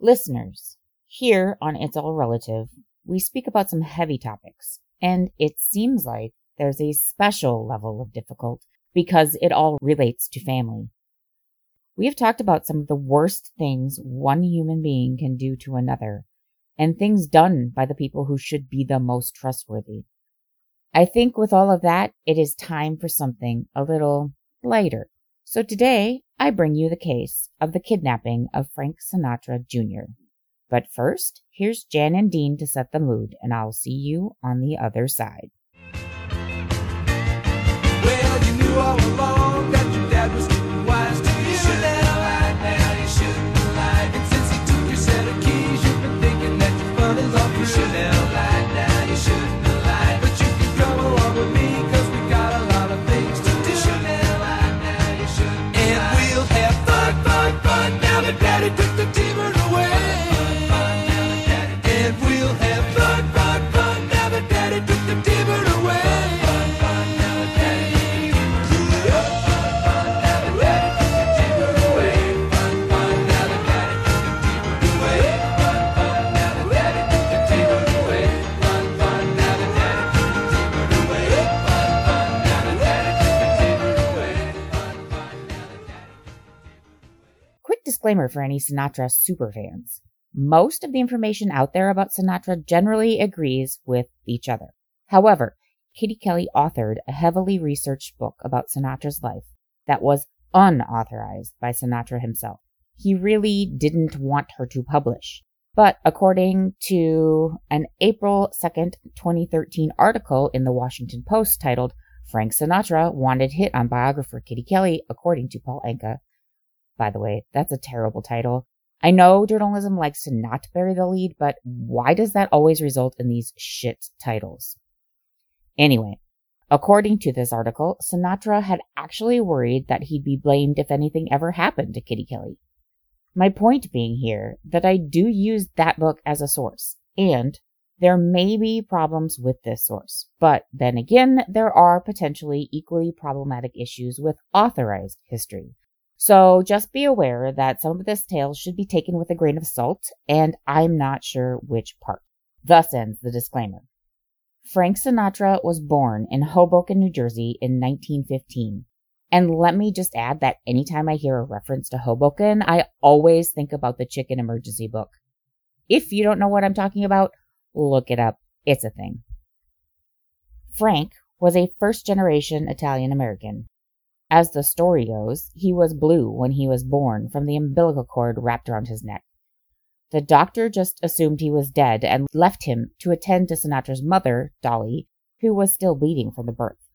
Listeners, here on It's All Relative, we speak about some heavy topics, and it seems like there's a special level of difficult because it all relates to family. We have talked about some of the worst things one human being can do to another, and things done by the people who should be the most trustworthy. I think with all of that, it is time for something a little lighter. So today, I bring you the case of the kidnapping of Frank Sinatra Jr. But first, here's Jan and Dean to set the mood, and I'll see you on the other side. Well, you disclaimer for any Sinatra superfans. Most of the information out there about Sinatra generally agrees with each other. However, Kitty Kelley authored a heavily researched book about Sinatra's life that was unauthorized by Sinatra himself. He really didn't want her to publish. But according to an April 2nd, 2013 article in the Washington Post titled Frank Sinatra Wanted Hit on Biographer Kitty Kelley, according to Paul Anka, by the way, that's a terrible title. I know journalism likes to not bury the lead, but why does that always result in these shit titles? Anyway, according to this article, Sinatra had actually worried that he'd be blamed if anything ever happened to Kitty Kelley. My point being here that I do use that book as a source, and there may be problems with this source, but then again, there are potentially equally problematic issues with authorized history. So just be aware that some of this tale should be taken with a grain of salt, and I'm not sure which part. Thus ends the disclaimer. Frank Sinatra was born in Hoboken, New Jersey in 1915. And let me just add that anytime I hear a reference to Hoboken, I always think about the chicken emergency book. If you don't know what I'm talking about, look it up. It's a thing. Frank was a first generation Italian American. As the story goes, he was blue when he was born from the umbilical cord wrapped around his neck. The doctor just assumed he was dead and left him to attend to Sinatra's mother, Dolly, who was still bleeding from the birth.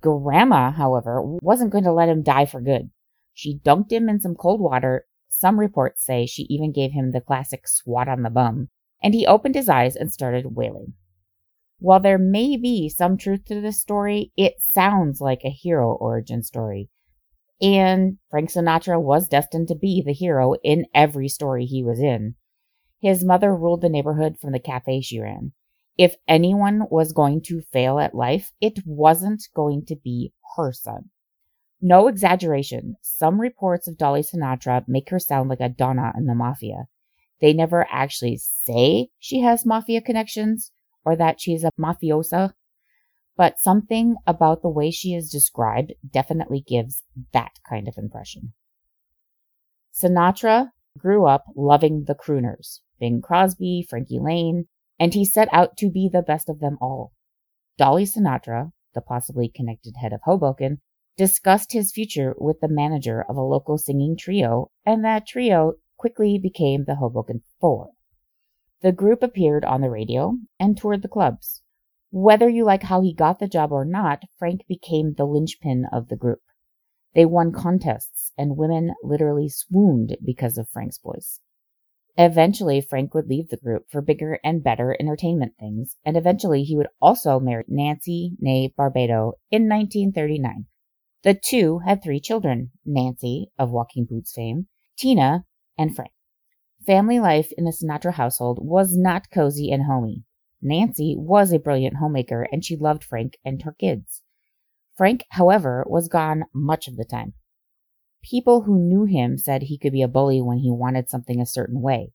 Grandma, however, wasn't going to let him die for good. She dunked him in some cold water. Some reports say she even gave him the classic swat on the bum, and he opened his eyes and started wailing. While there may be some truth to this story, it sounds like a hero origin story. And Frank Sinatra was destined to be the hero in every story he was in. His mother ruled the neighborhood from the cafe she ran. If anyone was going to fail at life, it wasn't going to be her son. No exaggeration, some reports of Dolly Sinatra make her sound like a Donna in the mafia. They never actually say she has mafia connections or that she's a mafiosa, but something about the way she is described definitely gives that kind of impression. Sinatra grew up loving the crooners, Bing Crosby, Frankie Laine, and he set out to be the best of them all. Dolly Sinatra, the possibly connected head of Hoboken, discussed his future with the manager of a local singing trio, and that trio quickly became the Hoboken Four. The group appeared on the radio and toured the clubs. Whether you like how he got the job or not, Frank became the linchpin of the group. They won contests, and women literally swooned because of Frank's voice. Eventually, Frank would leave the group for bigger and better entertainment things, and eventually he would also marry Nancy née Barbato in 1939. The two had three children Nancy, of Walking Boots fame, Tina, and Frank. Family life in the Sinatra household was not cozy and homey. Nancy was a brilliant homemaker and she loved Frank and her kids. Frank, however, was gone much of the time. People who knew him said he could be a bully when he wanted something a certain way,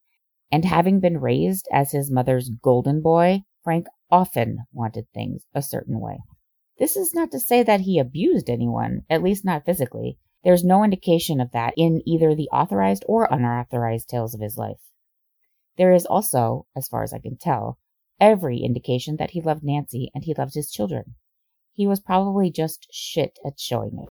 And having been raised as his mother's golden boy, Frank often wanted things a certain way. This is not to say that he abused anyone, at least not physically. There's no indication of that in either the authorized or unauthorized tales of his life. There is also, as far as I can tell, every indication that he loved Nancy and he loved his children. He was probably just shit at showing it.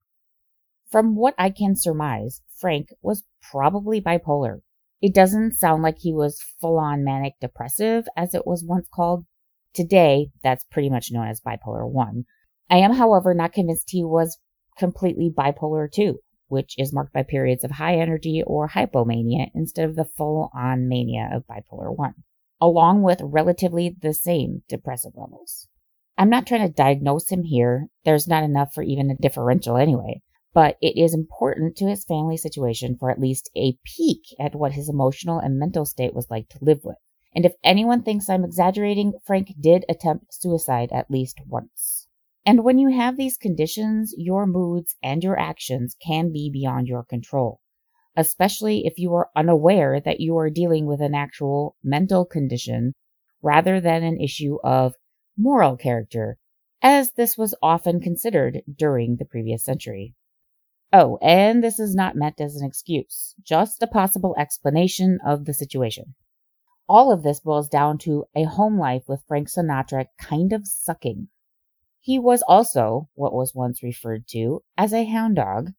From what I can surmise, Frank was probably bipolar. It doesn't sound like he was full on manic depressive, as it was once called. Today, that's pretty much known as bipolar 1. I am, however, not convinced he was completely bipolar 2, which is marked by periods of high energy or hypomania instead of the full on mania of bipolar 1, along with relatively the same depressive levels. I'm not trying to diagnose him here. There's not enough for even a differential anyway. But it is important to his family situation for at least a peek at what his emotional and mental state was like to live with. And if anyone thinks I'm exaggerating, Frank did attempt suicide at least once. And when you have these conditions, your moods and your actions can be beyond your control, especially if you are unaware that you are dealing with an actual mental condition rather than an issue of moral character, as this was often considered during the previous century. Oh, and this is not meant as an excuse, just a possible explanation of the situation. All of this boils down to a home life with Frank Sinatra kind of sucking. He was also what was once referred to as a hound dog.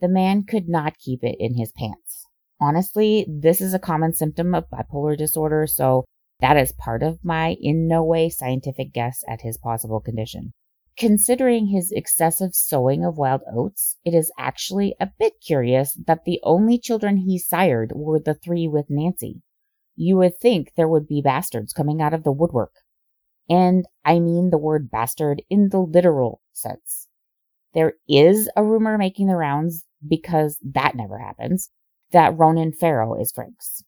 The man could not keep it in his pants. Honestly, this is a common symptom of bipolar disorder, so that is part of my in no way scientific guess at his possible condition. Considering his excessive sowing of wild oats, it is actually a bit curious that the only children he sired were the three with Nancy. You would think there would be bastards coming out of the woodwork. And I mean the word bastard in the literal sense. There is a rumor making the rounds, because that never happens, that Ronan Farrow is Frank's.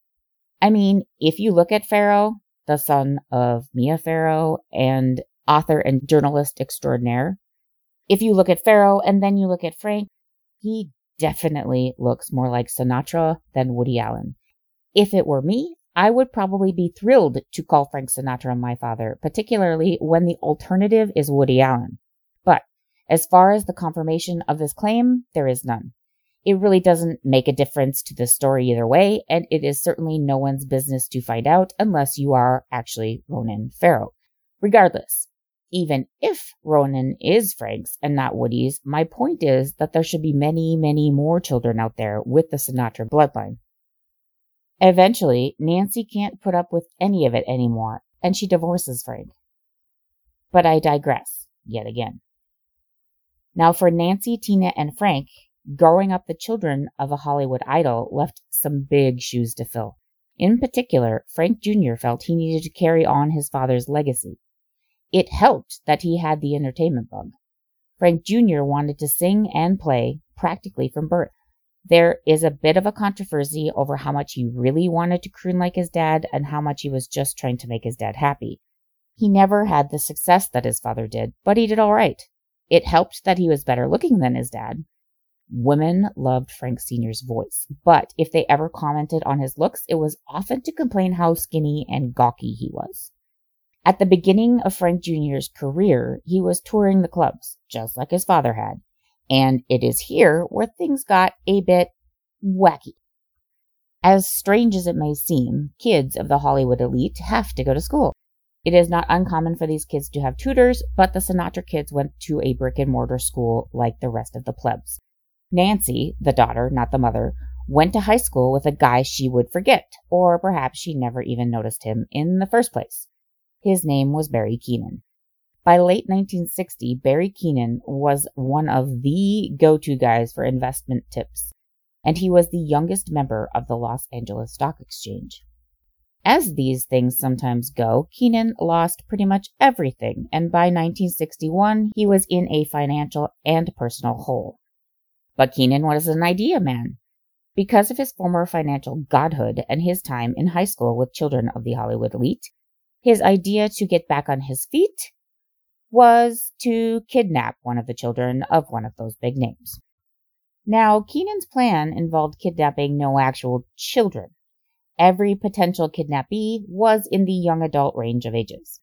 I mean, if you look at Farrow, the son of Mia Farrow and author and journalist extraordinaire, if you look at Farrow and then you look at Frank, he definitely looks more like Sinatra than Woody Allen. If it were me, I would probably be thrilled to call Frank Sinatra my father, particularly when the alternative is Woody Allen. But as far as the confirmation of this claim, there is none. It really doesn't make a difference to the story either way, and it is certainly no one's business to find out unless you are actually Ronan Farrow. Regardless, even if Ronan is Frank's and not Woody's, my point is that there should be many, many more children out there with the Sinatra bloodline. Eventually, Nancy can't put up with any of it anymore, and she divorces Frank. But I digress yet again. Now, for Nancy, Tina, and Frank, growing up the children of a Hollywood idol left some big shoes to fill. In particular, Frank Jr. felt he needed to carry on his father's legacy. It helped that he had the entertainment bug. Frank Jr. wanted to sing and play practically from birth. There is a bit of a controversy over how much he really wanted to croon like his dad and how much he was just trying to make his dad happy. He never had the success that his father did, but he did all right. It helped that he was better looking than his dad. Women loved Frank Sr.'s voice, but if they ever commented on his looks, it was often to complain how skinny and gawky he was. At the beginning of Frank Jr.'s career, he was touring the clubs, just like his father had. And it is here where things got a bit wacky. As strange as it may seem, kids of the Hollywood elite have to go to school. It is not uncommon for these kids to have tutors, but the Sinatra kids went to a brick and mortar school like the rest of the plebs. Nancy, the daughter, not the mother, went to high school with a guy she would forget, or perhaps she never even noticed him in the first place. His name was Barry Keenan. By late 1960, Barry Keenan was one of the go to guys for investment tips, and he was the youngest member of the Los Angeles Stock Exchange. As these things sometimes go, Keenan lost pretty much everything, and by 1961, he was in a financial and personal hole. But Keenan was an idea man. Because of his former financial godhood and his time in high school with children of the Hollywood elite, his idea to get back on his feet was to kidnap one of the children of one of those big names. Now, Keenan's plan involved kidnapping no actual children. every potential kidnappee was in the young adult range of ages.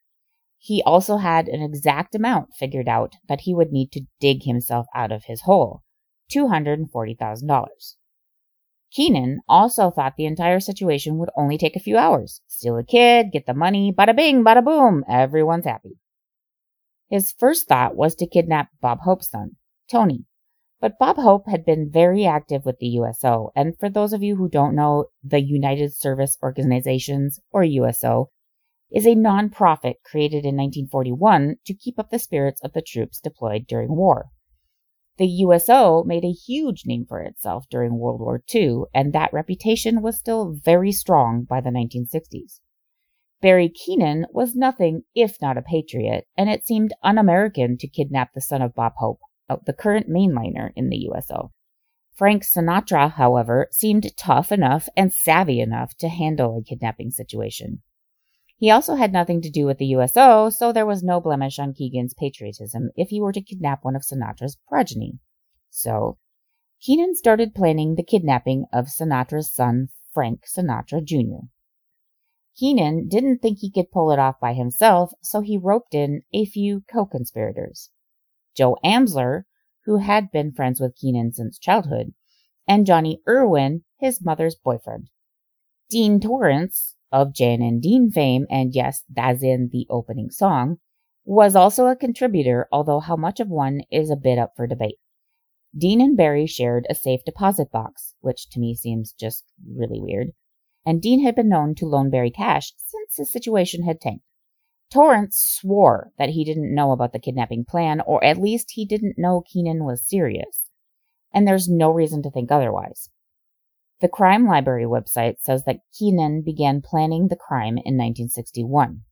He also had an exact amount figured out that he would need to dig himself out of his hole $240,000. Keenan also thought the entire situation would only take a few hours. Steal a kid, get the money, bada bing, bada boom, everyone's happy. His first thought was to kidnap Bob Hope's son, Tony. But Bob Hope had been very active with the USO, and for those of you who don't know, the United Service Organizations, or USO, is a nonprofit created in 1941 to keep up the spirits of the troops deployed during war. The USO made a huge name for itself during World War II, and that reputation was still very strong by the 1960s. Barry Keenan was nothing if not a patriot, and it seemed un American to kidnap the son of Bob Hope, uh, the current mainliner in the USO. Frank Sinatra, however, seemed tough enough and savvy enough to handle a kidnapping situation. He also had nothing to do with the USO, so there was no blemish on Keegan's patriotism if he were to kidnap one of Sinatra's progeny. So, Keenan started planning the kidnapping of Sinatra's son, Frank Sinatra Jr. Keenan didn't think he could pull it off by himself, so he roped in a few co conspirators Joe Amsler, who had been friends with Keenan since childhood, and Johnny Irwin, his mother's boyfriend. Dean Torrence, of Jan and Dean fame, and yes, that's in the opening song, was also a contributor, although how much of one is a bit up for debate. Dean and Barry shared a safe deposit box, which to me seems just really weird, and Dean had been known to loan Barry cash since his situation had tanked. Torrence swore that he didn't know about the kidnapping plan, or at least he didn't know Keenan was serious. And there's no reason to think otherwise. The Crime Library website says that Keenan began planning the crime in 1961.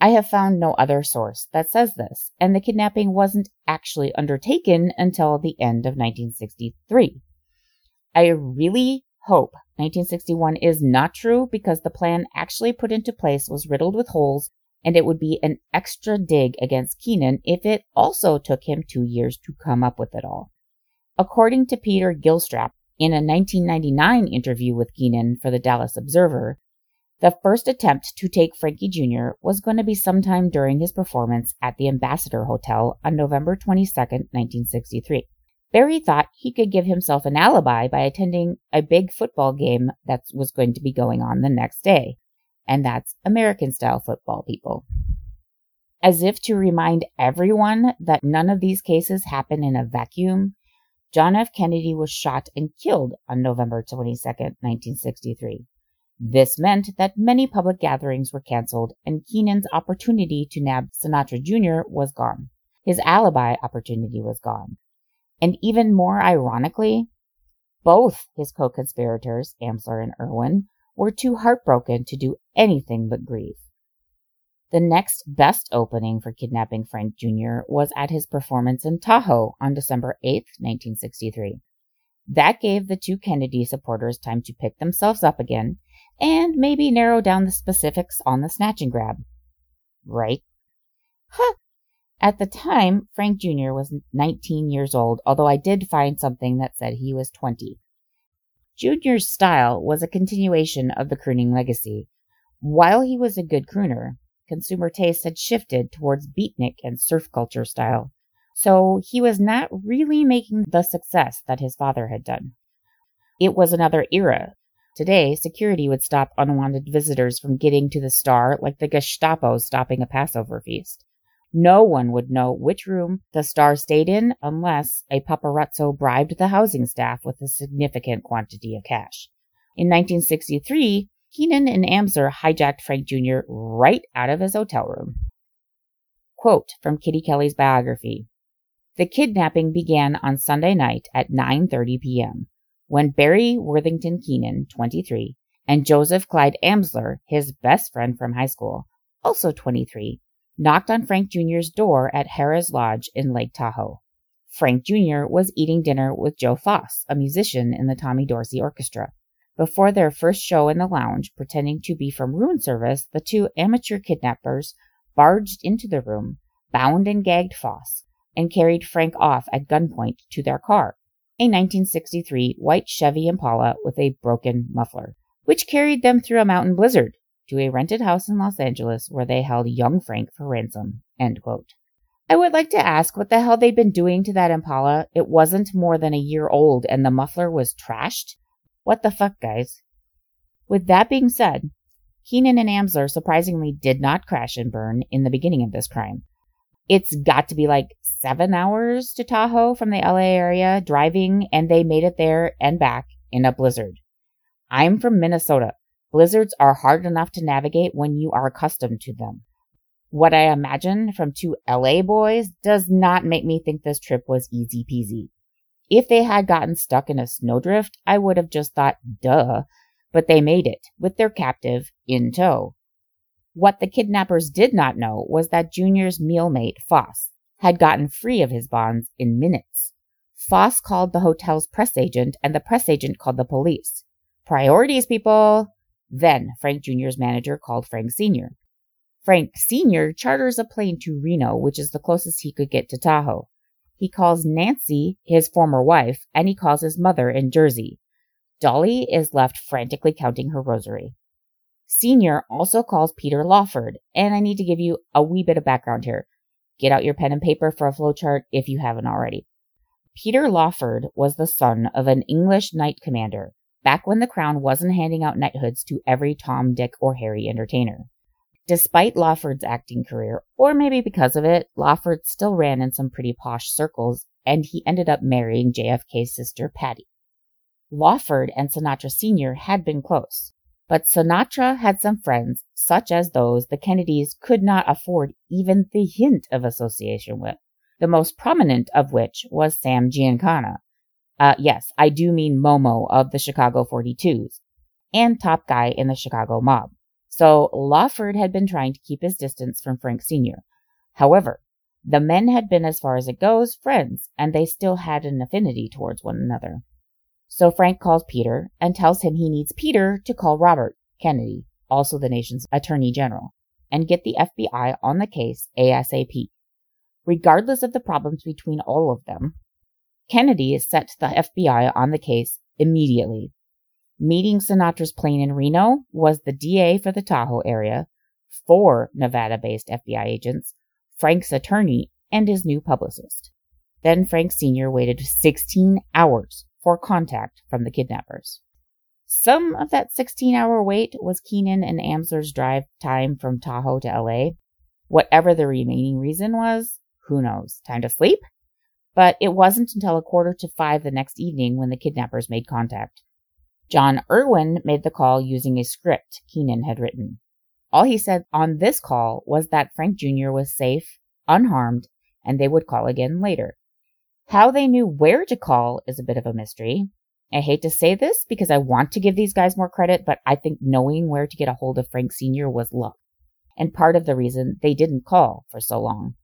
I have found no other source that says this, and the kidnapping wasn't actually undertaken until the end of 1963. I really hope 1961 is not true because the plan actually put into place was riddled with holes and it would be an extra dig against Keenan if it also took him two years to come up with it all. According to Peter Gilstrap, in a 1999 interview with Keenan for the Dallas Observer, the first attempt to take Frankie Jr. was going to be sometime during his performance at the Ambassador Hotel on November 22, 1963. Barry thought he could give himself an alibi by attending a big football game that was going to be going on the next day. And that's American style football, people. As if to remind everyone that none of these cases happen in a vacuum, John F. Kennedy was shot and killed on November 22, 1963. This meant that many public gatherings were canceled, and Keenan's opportunity to nab Sinatra Jr. was gone. His alibi opportunity was gone. And even more ironically, both his co conspirators, Amsler and Irwin, were too heartbroken to do anything but grieve. The next best opening for kidnapping Frank Jr. was at his performance in Tahoe on December 8, 1963. That gave the two Kennedy supporters time to pick themselves up again and maybe narrow down the specifics on the snatch and grab. Right? Huh. At the time, Frank Jr. was 19 years old, although I did find something that said he was 20. Jr.'s style was a continuation of the crooning legacy. While he was a good crooner, consumer tastes had shifted towards beatnik and surf culture style. So he was not really making the success that his father had done. It was another era. Today, security would stop unwanted visitors from getting to the star like the Gestapo stopping a Passover feast. No one would know which room the star stayed in unless a paparazzo bribed the housing staff with a significant quantity of cash. In 1963, Keenan and Amsler hijacked Frank Jr. right out of his hotel room. Quote from Kitty Kelley's biography. The kidnapping began on Sunday night at 9:30 p.m. when Barry Worthington Keenan, 23, and Joseph Clyde Amsler, his best friend from high school, also 23, knocked on Frank Jr.'s door at Harrah's Lodge in Lake Tahoe. Frank Jr. was eating dinner with Joe Foss, a musician in the Tommy Dorsey Orchestra. Before their first show in the lounge, pretending to be from room service, the two amateur kidnappers barged into the room, bound and gagged Foss, and carried Frank off at gunpoint to their car, a 1963 white Chevy Impala with a broken muffler. which carried them through a mountain blizzard to a rented house in Los Angeles where they held young Frank for ransom. End quote. I would like to ask what the hell they'd been doing to that Impala. It wasn't more than a year old and the muffler was trashed. What the fuck, guys? With that being said, Keenan and Amsler surprisingly did not crash and burn in the beginning of this crime. It's got to be like seven hours to Tahoe from the LA area driving, and they made it there and back in a blizzard. I'm from Minnesota. Blizzards are hard enough to navigate when you are accustomed to them. What I imagine from two LA boys does not make me think this trip was easy peasy. If they had gotten stuck in a snowdrift, I would have just thought, duh, but they made it with their captive in tow. What the kidnappers did not know was that Junior's mealmate, Foss, had gotten free of his bonds in minutes. Foss called the hotel's press agent, and the press agent called the police. Priorities, people! Then Frank Jr.'s manager called Frank Sr. Frank Sr. charters a plane to Reno, which is the closest he could get to Tahoe. He calls Nancy, his former wife, and he calls his mother in Jersey. Dolly is left frantically counting her rosary. Senior also calls Peter Lawford, and I need to give you a wee bit of background here. Get out your pen and paper for a flowchart if you haven't already. Peter Lawford was the son of an English knight commander, back when the crown wasn't handing out knighthoods to every Tom, Dick, or Harry entertainer. Despite Lawford's acting career, or maybe because of it, Lawford still ran in some pretty posh circles, and he ended up marrying JFK's sister Patty. Lawford and Sinatra Sr. had been close, but Sinatra had some friends, such as those the Kennedys could not afford even the hint of association with, the most prominent of which was Sam Giancana. Uh, yes, I do mean Momo of the Chicago 42s, and top guy in the Chicago mob. So Lawford had been trying to keep his distance from Frank Sr. However, the men had been, as far as it goes, friends, and they still had an affinity towards one another. So Frank calls Peter and tells him he needs Peter to call Robert Kennedy, also the nation's attorney general, and get the FBI on the case ASAP. Regardless of the problems between all of them, Kennedy set the FBI on the case immediately. Meeting Sinatra's plane in Reno was the DA for the Tahoe area, four Nevada based FBI agents, Frank's attorney, and his new publicist. Then Frank Sr. waited 16 hours for contact from the kidnappers. Some of that 16 hour wait was Keenan and Amsler's drive time from Tahoe to LA. Whatever the remaining reason was, who knows? Time to sleep? But it wasn't until a quarter to five the next evening when the kidnappers made contact. John Irwin made the call using a script Keenan had written. All he said on this call was that Frank Jr. was safe, unharmed, and they would call again later. How they knew where to call is a bit of a mystery. I hate to say this because I want to give these guys more credit, but I think knowing where to get a hold of Frank Sr. was luck, and part of the reason they didn't call for so long.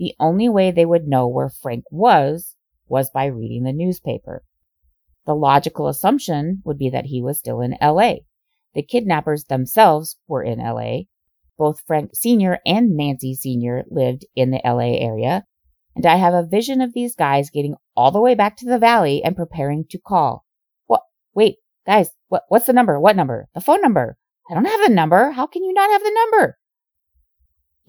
The only way they would know where Frank was was by reading the newspaper. The logical assumption would be that he was still in LA. The kidnappers themselves were in LA. Both Frank Sr. and Nancy Sr. lived in the LA area, and I have a vision of these guys getting all the way back to the valley and preparing to call. What? Wait, guys, what, what's the number? What number? The phone number. I don't have the number. How can you not have the number?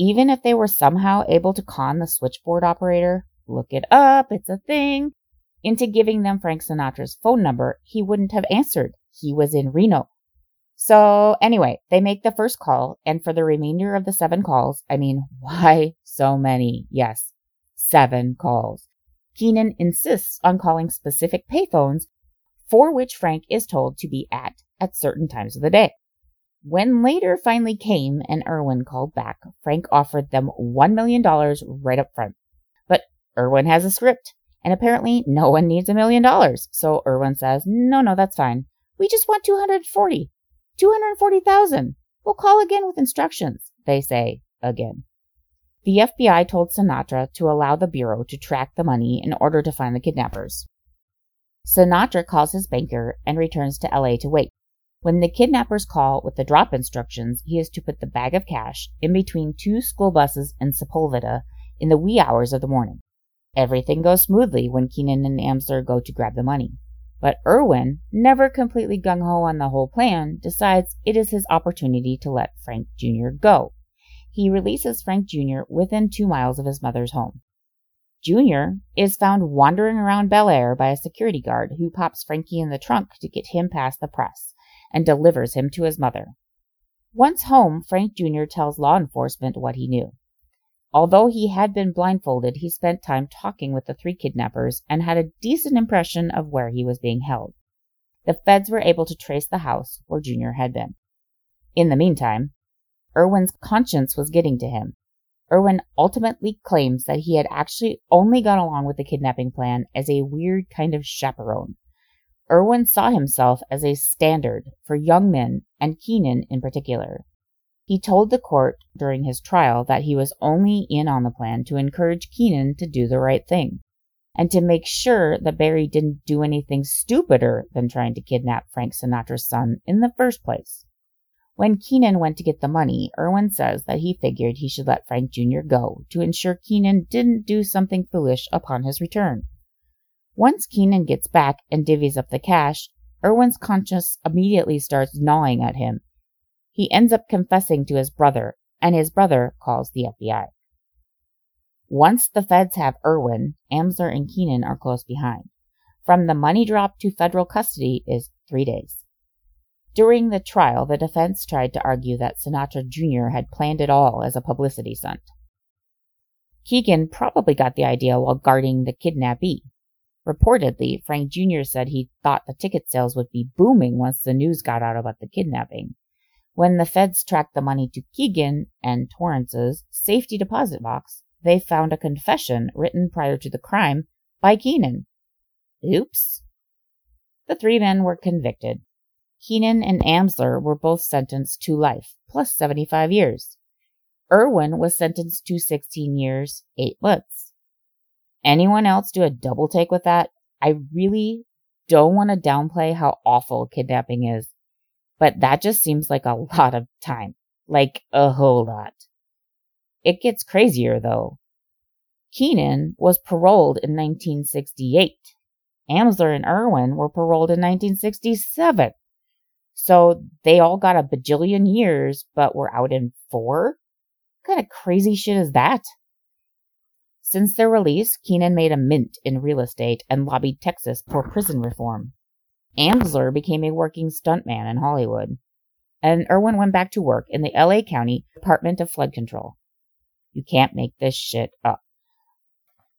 Even if they were somehow able to con the switchboard operator, look it up, it's a thing, into giving them Frank Sinatra's phone number, he wouldn't have answered. He was in Reno. So anyway, they make the first call, and for the remainder of the seven calls, I mean, why so many? Yes, seven calls. Keenan insists on calling specific payphones for which Frank is told to be at at certain times of the day. When later finally came and Irwin called back, Frank offered them $1 million right up front. But Irwin has a script, and apparently no one needs a million dollars. So Irwin says, no, no, that's fine. We just want 240. 240,000. We'll call again with instructions, they say again. The FBI told Sinatra to allow the Bureau to track the money in order to find the kidnappers. Sinatra calls his banker and returns to LA to wait. When the kidnappers call with the drop instructions, he is to put the bag of cash in between two school buses in Sepulveda in the wee hours of the morning. Everything goes smoothly when Keenan and Amsler go to grab the money. But Irwin, never completely gung ho on the whole plan, decides it is his opportunity to let Frank Jr. go. He releases Frank Jr. within two miles of his mother's home. Jr. is found wandering around Bel Air by a security guard who pops Frankie in the trunk to get him past the press and delivers him to his mother. Once home, Frank Jr. tells law enforcement what he knew. Although he had been blindfolded, he spent time talking with the three kidnappers and had a decent impression of where he was being held. The feds were able to trace the house where Junior had been. In the meantime, Irwin's conscience was getting to him. Irwin ultimately claims that he had actually only gone along with the kidnapping plan as a weird kind of chaperone. Irwin saw himself as a standard for young men and Keenan in particular. He told the court during his trial that he was only in on the plan to encourage Keenan to do the right thing and to make sure that Barry didn't do anything stupider than trying to kidnap Frank Sinatra's son in the first place. When Keenan went to get the money, Irwin says that he figured he should let Frank Jr. go to ensure Keenan didn't do something foolish upon his return. Once Keenan gets back and divvies up the cash, Irwin's conscience immediately starts gnawing at him he ends up confessing to his brother, and his brother calls the FBI. Once the feds have Erwin, Amsler and Keenan are close behind. From the money drop to federal custody is three days. During the trial, the defense tried to argue that Sinatra Jr. had planned it all as a publicity stunt. Keegan probably got the idea while guarding the kidnappee. Reportedly, Frank Jr. said he thought the ticket sales would be booming once the news got out about the kidnapping. When the feds tracked the money to Keegan and Torrence's safety deposit box, they found a confession written prior to the crime by Keenan. Oops. The three men were convicted. Keenan and Amsler were both sentenced to life, plus 75 years. Irwin was sentenced to 16 years, 8 months. Anyone else do a double take with that? I really don't want to downplay how awful kidnapping is. But that just seems like a lot of time. Like a whole lot. It gets crazier though. Keenan was paroled in 1968. Amsler and Irwin were paroled in 1967. So they all got a bajillion years, but were out in four? What kind of crazy shit is that? Since their release, Keenan made a mint in real estate and lobbied Texas for prison reform. Amsler became a working stuntman in Hollywood, and Irwin went back to work in the LA County Department of Flood Control. You can't make this shit up.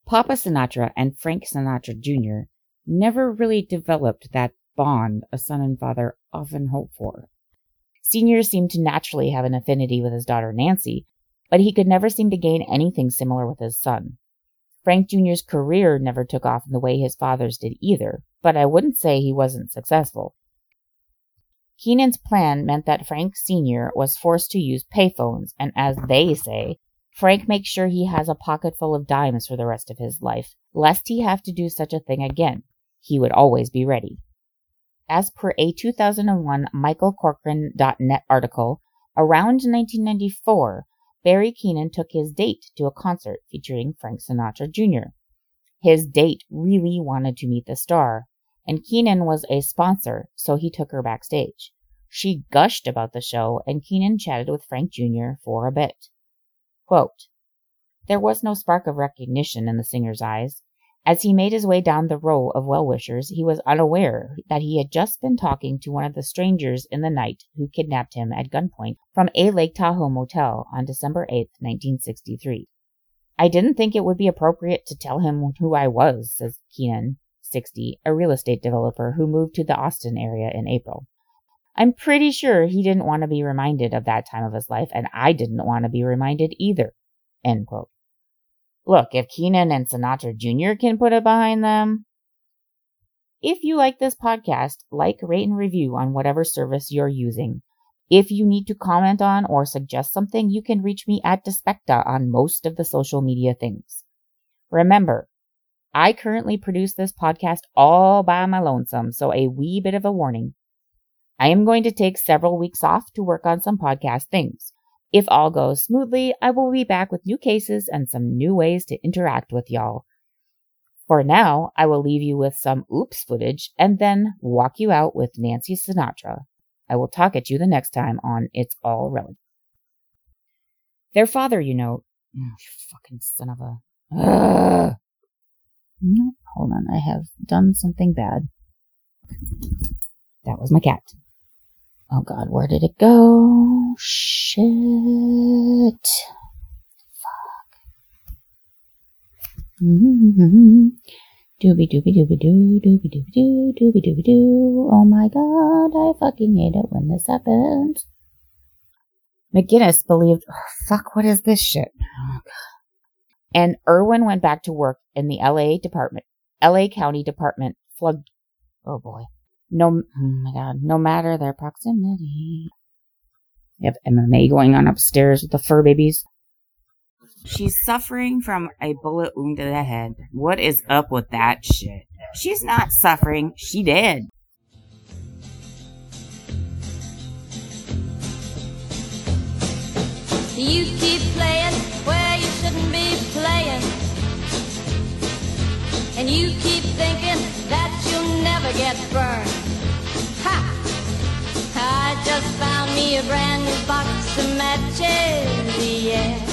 Papa Sinatra and Frank Sinatra Jr. never really developed that bond a son and father often hope for. Senior seemed to naturally have an affinity with his daughter Nancy, but he could never seem to gain anything similar with his son. Frank Jr.'s career never took off in the way his father's did either, but I wouldn't say he wasn't successful. Keenan's plan meant that Frank Sr. was forced to use payphones, and as they say, Frank makes sure he has a pocket full of dimes for the rest of his life, lest he have to do such a thing again. He would always be ready. As per a 2001 MichaelCorcoran.net article, around 1994, Barry Keenan took his date to a concert featuring Frank Sinatra Jr. His date really wanted to meet the star, and Keenan was a sponsor, so he took her backstage. She gushed about the show, and Keenan chatted with Frank Jr. for a bit. Quote, there was no spark of recognition in the singer's eyes. As he made his way down the row of well wishers, he was unaware that he had just been talking to one of the strangers in the night who kidnapped him at gunpoint from a Lake Tahoe motel on December 8, 1963. I didn't think it would be appropriate to tell him who I was, says Keenan, 60, a real estate developer who moved to the Austin area in April. I'm pretty sure he didn't want to be reminded of that time of his life, and I didn't want to be reminded either. End quote. Look, if Keenan and Sinatra Jr. can put it behind them. If you like this podcast, like, rate, and review on whatever service you're using. If you need to comment on or suggest something, you can reach me at Despecta on most of the social media things. Remember, I currently produce this podcast all by my lonesome, so a wee bit of a warning. I am going to take several weeks off to work on some podcast things. If all goes smoothly, I will be back with new cases and some new ways to interact with y'all. For now, I will leave you with some oops footage and then walk you out with Nancy Sinatra. I will talk at you the next time on It's All Relative. Their father, you know, oh, fucking son of a. Ugh. No, hold on. I have done something bad. That was my cat. Oh god, where did it go? Shit. Fuck. Dooby dooby dooby doo, dooby dooby doo, dooby dooby doo. Oh my god, I fucking hate it when this happens. McGinnis believed, oh, fuck, what is this shit? Oh, and Irwin went back to work in the LA department, LA County Department flood. Oh boy. No, oh my god, no matter their proximity. You have MMA going on upstairs with the fur babies. She's suffering from a bullet wound to the head. What is up with that shit? She's not suffering, she dead. You keep playing where you shouldn't be playing. And you keep thinking that you'll never get burned. Ha! I just found me a brand new box of matches, yeah.